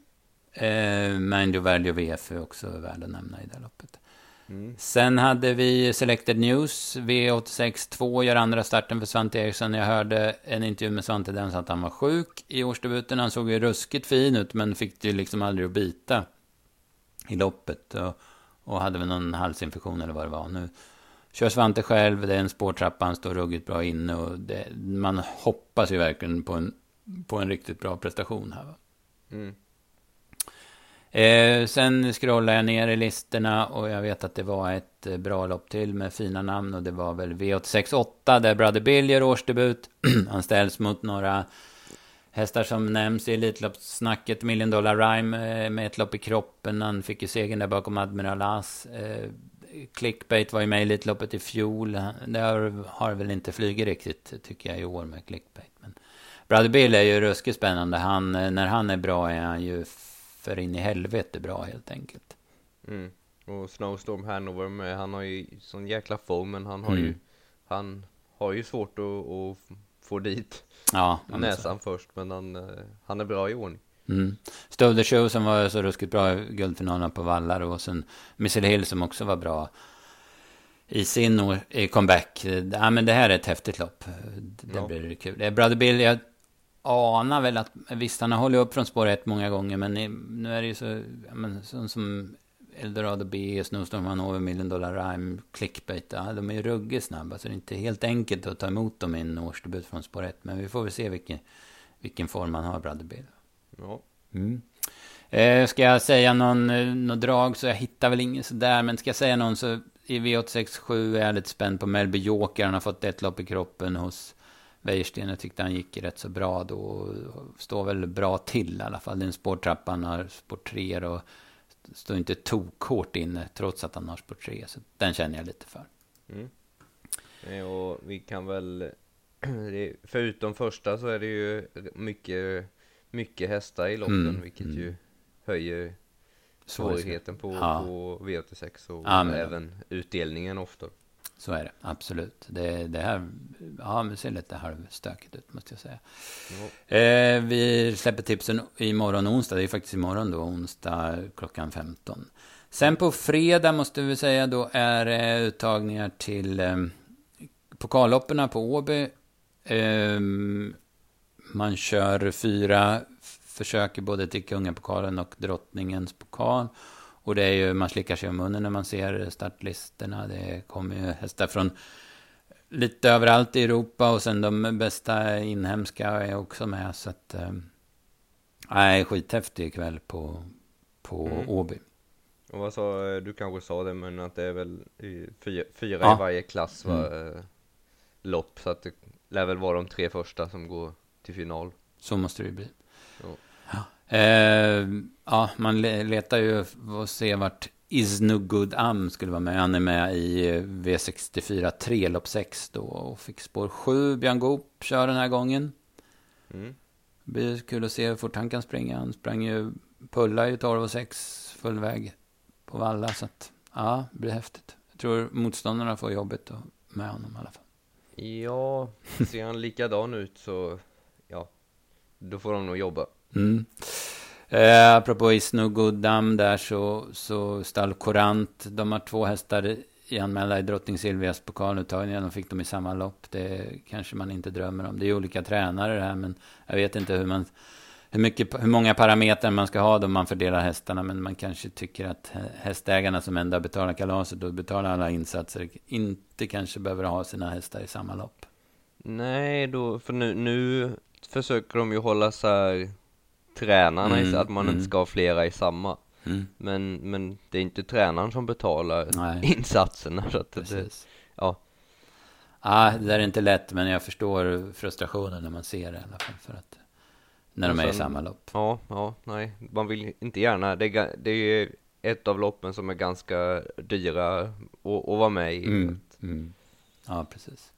Eh, Manjo Value VF är också värd att nämna i det loppet. Mm. Sen hade vi Selected News, V86 2 gör andra starten för Svante Eriksson. Jag hörde en intervju med Svante där han sa att han var sjuk i årsdebuten. Han såg ju ruskigt fin ut men fick det ju liksom aldrig att bita i loppet. Och, och hade väl någon halsinfektion eller vad det var. Nu kör Svante själv, det är en spårtrappa, han står ruggigt bra inne och det, man hoppas ju verkligen på en, på en riktigt bra prestation här. Va? Mm. Eh, sen scrollar jag ner i listorna och jag vet att det var ett eh, bra lopp till med fina namn och det var väl V868 där Brother Bill gör årsdebut. Han ställs mot några hästar som nämns i Elitloppssnacket. Million Dollar Rhyme eh, med ett lopp i kroppen. Han fick ju segern där bakom Admiral As. Eh, Clickbait var ju med i Elitloppet i fjol. Det har, har väl inte flugit riktigt tycker jag i år med Clickbait. Men Brother Bill är ju ruskigt spännande. Han, eh, när han är bra är han ju för in i helvete bra helt enkelt. Mm. Och Snowstorm Hanover med, han har ju sån jäkla form men han har mm. ju Han har ju svårt att, att få dit ja, näsan först men han, eh, han är bra i ordning. Mm. Stove the Show som var så ruskigt bra i guldfinalen på Vallar och sen Missile Hill som också var bra i sin i comeback. Ja, men det här är ett häftigt lopp. Det ja. blir kul. Brother Bill, jag anar väl att, visst han har hållit upp från spår 1 många gånger, men nu är det ju så, men, som, som Eldorado B, Snowstorm Hanover, Million Dollar Rhyme, Clickbait, ja, de är ju ruggigt snabba, så det är inte helt enkelt att ta emot dem i en årsdebut från spår 1, men vi får väl se vilken, vilken form han har, Brother Bill. Ja. Mm. Eh, ska jag säga någon, eh, någon drag så jag hittar väl ingen sådär, men ska jag säga någon så i V867 är jag lite spänd på Melby Joker, han har fått ett lopp i kroppen hos Wäjersten, jag tyckte han gick rätt så bra då. Står väl bra till i alla fall. Den spårtrappan har spår 3 och står inte tok inne trots att han har spår 3. Så den känner jag lite för. Mm. Och vi kan väl, förutom första så är det ju mycket, mycket hästar i loppen, mm. vilket mm. ju höjer svårigheten på, ja. på V86 och ja, även utdelningen ofta. Så är det, absolut. Det, det här ja, det ser lite halvstökigt ut, måste jag säga. Eh, vi släpper tipsen imorgon onsdag. Det är faktiskt imorgon då, onsdag klockan 15. Sen på fredag måste vi säga då är det uttagningar till eh, pokallopperna på Åby. Eh, man kör fyra försök i både till Kungapokalen och Drottningens pokal. Och det är ju, man slickar sig om munnen när man ser startlistorna. Det kommer ju hästar från lite överallt i Europa och sen de bästa inhemska är också med. Så att, eh, nej, skithäftig kväll på, på mm. Åby. Och vad sa, du kanske sa det, men att det är väl fyra, fyra ja. i varje klass va, mm. Eh, lopp. Så att det lär väl vara de tre första som går till final. Så måste det ju bli. Eh, ja, man letar ju och ser vart Isnugud Am skulle vara med. Han är med i eh, V64 3, lopp 6 då och fick spår 7. Björn Goop kör den här gången. Mm. Det blir kul att se hur fort han kan springa. Han sprang ju, pulla ju 12 och 6 full väg på Valla. Så att, ja, det blir häftigt. Jag tror motståndarna får jobbet med honom i alla fall. Ja, ser han likadan ut så, ja, då får de nog jobba. Mm. Eh, apropå Isno Guddam där så, så stall Korant. De har två hästar i anmälda i Drottning Silvias pokaluttagningar. De fick dem i samma lopp. Det kanske man inte drömmer om. Det är olika tränare det här, men jag vet inte hur man... Hur, mycket, hur många parametrar man ska ha då man fördelar hästarna, men man kanske tycker att hästägarna som ändå betalar kalaset och betalar alla insatser inte kanske behöver ha sina hästar i samma lopp. Nej, då, för nu, nu försöker de ju hålla så här tränarna, mm, att man mm. inte ska ha flera i samma. Mm. Men, men det är inte tränaren som betalar Nej. insatserna. Så att det, ja. Ah, det där är inte lätt, men jag förstår frustrationen när man ser det i alla fall. För att, när de sen, är i samma lopp. Ja, ja, nej. Man vill inte gärna. Det, det är ett av loppen som är ganska dyra att, att vara med i. Mm, mm. Ja, precis.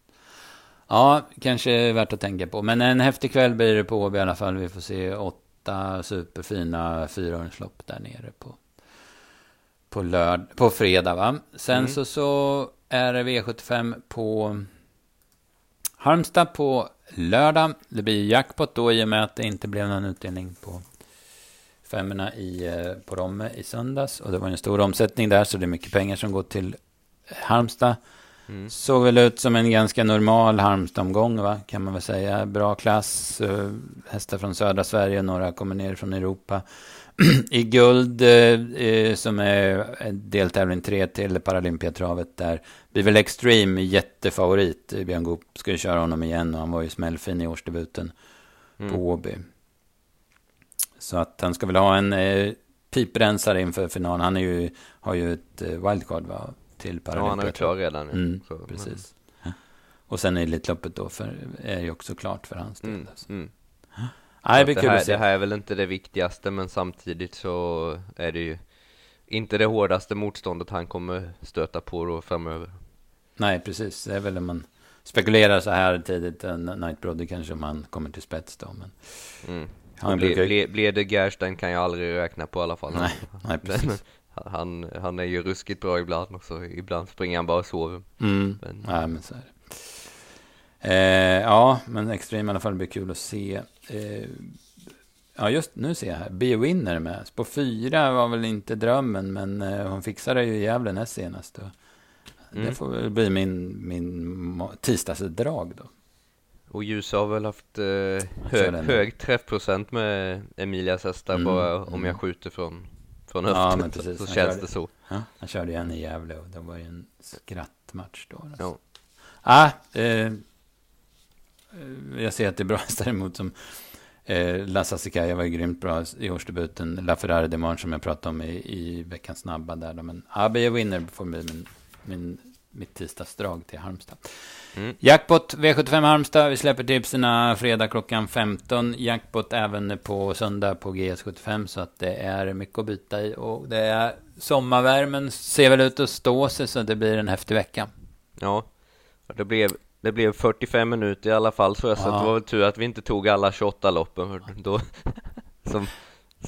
Ja, kanske värt att tänka på. Men en häftig kväll blir det på Åby i alla fall. Vi får se åtta superfina fyrahjulslopp där nere på, på, lörd, på fredag. Va? Sen mm. så, så är det V75 på Halmstad på lördag. Det blir jackpot då i och med att det inte blev någon utdelning på femmorna i, eh, på Romme i söndags. Och det var en stor omsättning där så det är mycket pengar som går till Halmstad. Mm. Såg väl ut som en ganska normal Halmstad-omgång, va? kan man väl säga. Bra klass, uh, hästar från södra Sverige, några kommer ner från Europa. I guld, uh, som är deltävling 3 till Paralympiatravet där, blir väl Extreme jättefavorit. Björn Goop ska ju köra honom igen och han var ju smällfin i årsdebuten mm. på Åby. Så att han ska väl ha en uh, piprensar inför finalen. Han är ju, har ju ett eh, wildcard va? Till Ja, han är klar redan nu. Mm, så, men- precis. Och sen Elitloppet då för, är ju också klart för hans del. Mm, alltså. mm. Nej, det här. Det här är väl inte det viktigaste, men samtidigt så är det ju inte det hårdaste motståndet han kommer stöta på då framöver. Nej, precis. Det är väl om man spekulerar så här tidigt. En Night Brother kanske om han kommer till spets då. Men Mm. han blir, brukar blir, blir det Gerstein kan jag aldrig räkna på i alla fall. Nej, nej, precis. Han, han är ju ruskigt bra ibland också. Ibland springer han bara och sover. Mm. Men, Nej, men så är det. Eh, ja, men Extreme i alla fall blir kul att se. Eh, ja, just nu ser jag här. Be Winner med. På fyra var väl inte drömmen, men eh, hon fixade ju i Gävle näst senast. Och Det Mm. får väl bli min, min tisdagsdrag då. och Ljus har väl haft eh, hög, hög träffprocent med Emilias hästar Mm, bara mm. om jag skjuter från, från Ja, höften. men precis. så Han känns körde- det så. Ja, han körde igen i Gävle och det var ju en skrattmatch då. Alltså. Ja. Ah, eh, jag ser att det är bra hästar emot som eh, La Sassicaia var ju grymt bra i årsdebuten. La Ferrari de Marne som jag pratade om i, i veckans snabba där. Men ah, Be a Winner får bli min, min, mitt tisdagsdrag till Halmstad. Mm. Jackpot V75 Halmstad. Vi släpper tipsen fredag klockan 15. Jackpot även på söndag på GS75. Så att det är mycket att byta i. Och det är sommarvärmen ser väl ut att stå sig så det blir en häftig vecka. Ja, det blev, det blev 45 minuter i alla fall så jag så Ja. att det var väl tur att vi inte tog alla 28 loppen för då, som,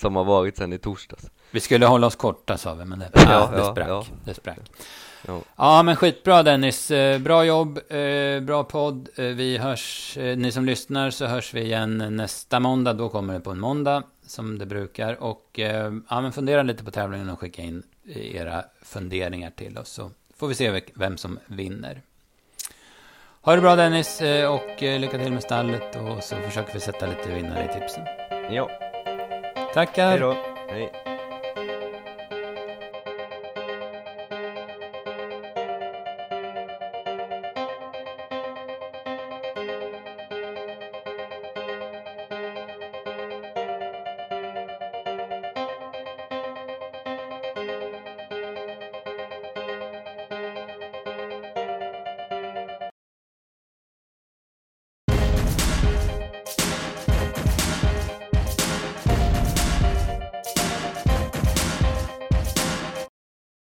som har varit sedan i torsdags. Vi skulle hålla oss korta sa vi, men det, Ja, ja, det ja, sprack. ja. Det sprack. Ja. Ja, men skitbra Dennis. Eh, Bra jobb, eh, bra podd. Eh, Vi hörs, ni som lyssnar så hörs vi igen nästa måndag. Då kommer det på en måndag som det brukar. Och ja, men fundera lite på tävlingen och skicka in era funderingar till oss. Så får vi se vem som vinner. Ha det bra Dennis och lycka till med stallet och så försöker vi sätta lite vinnare i tipsen. Ja, Tackar! hej då. Hej.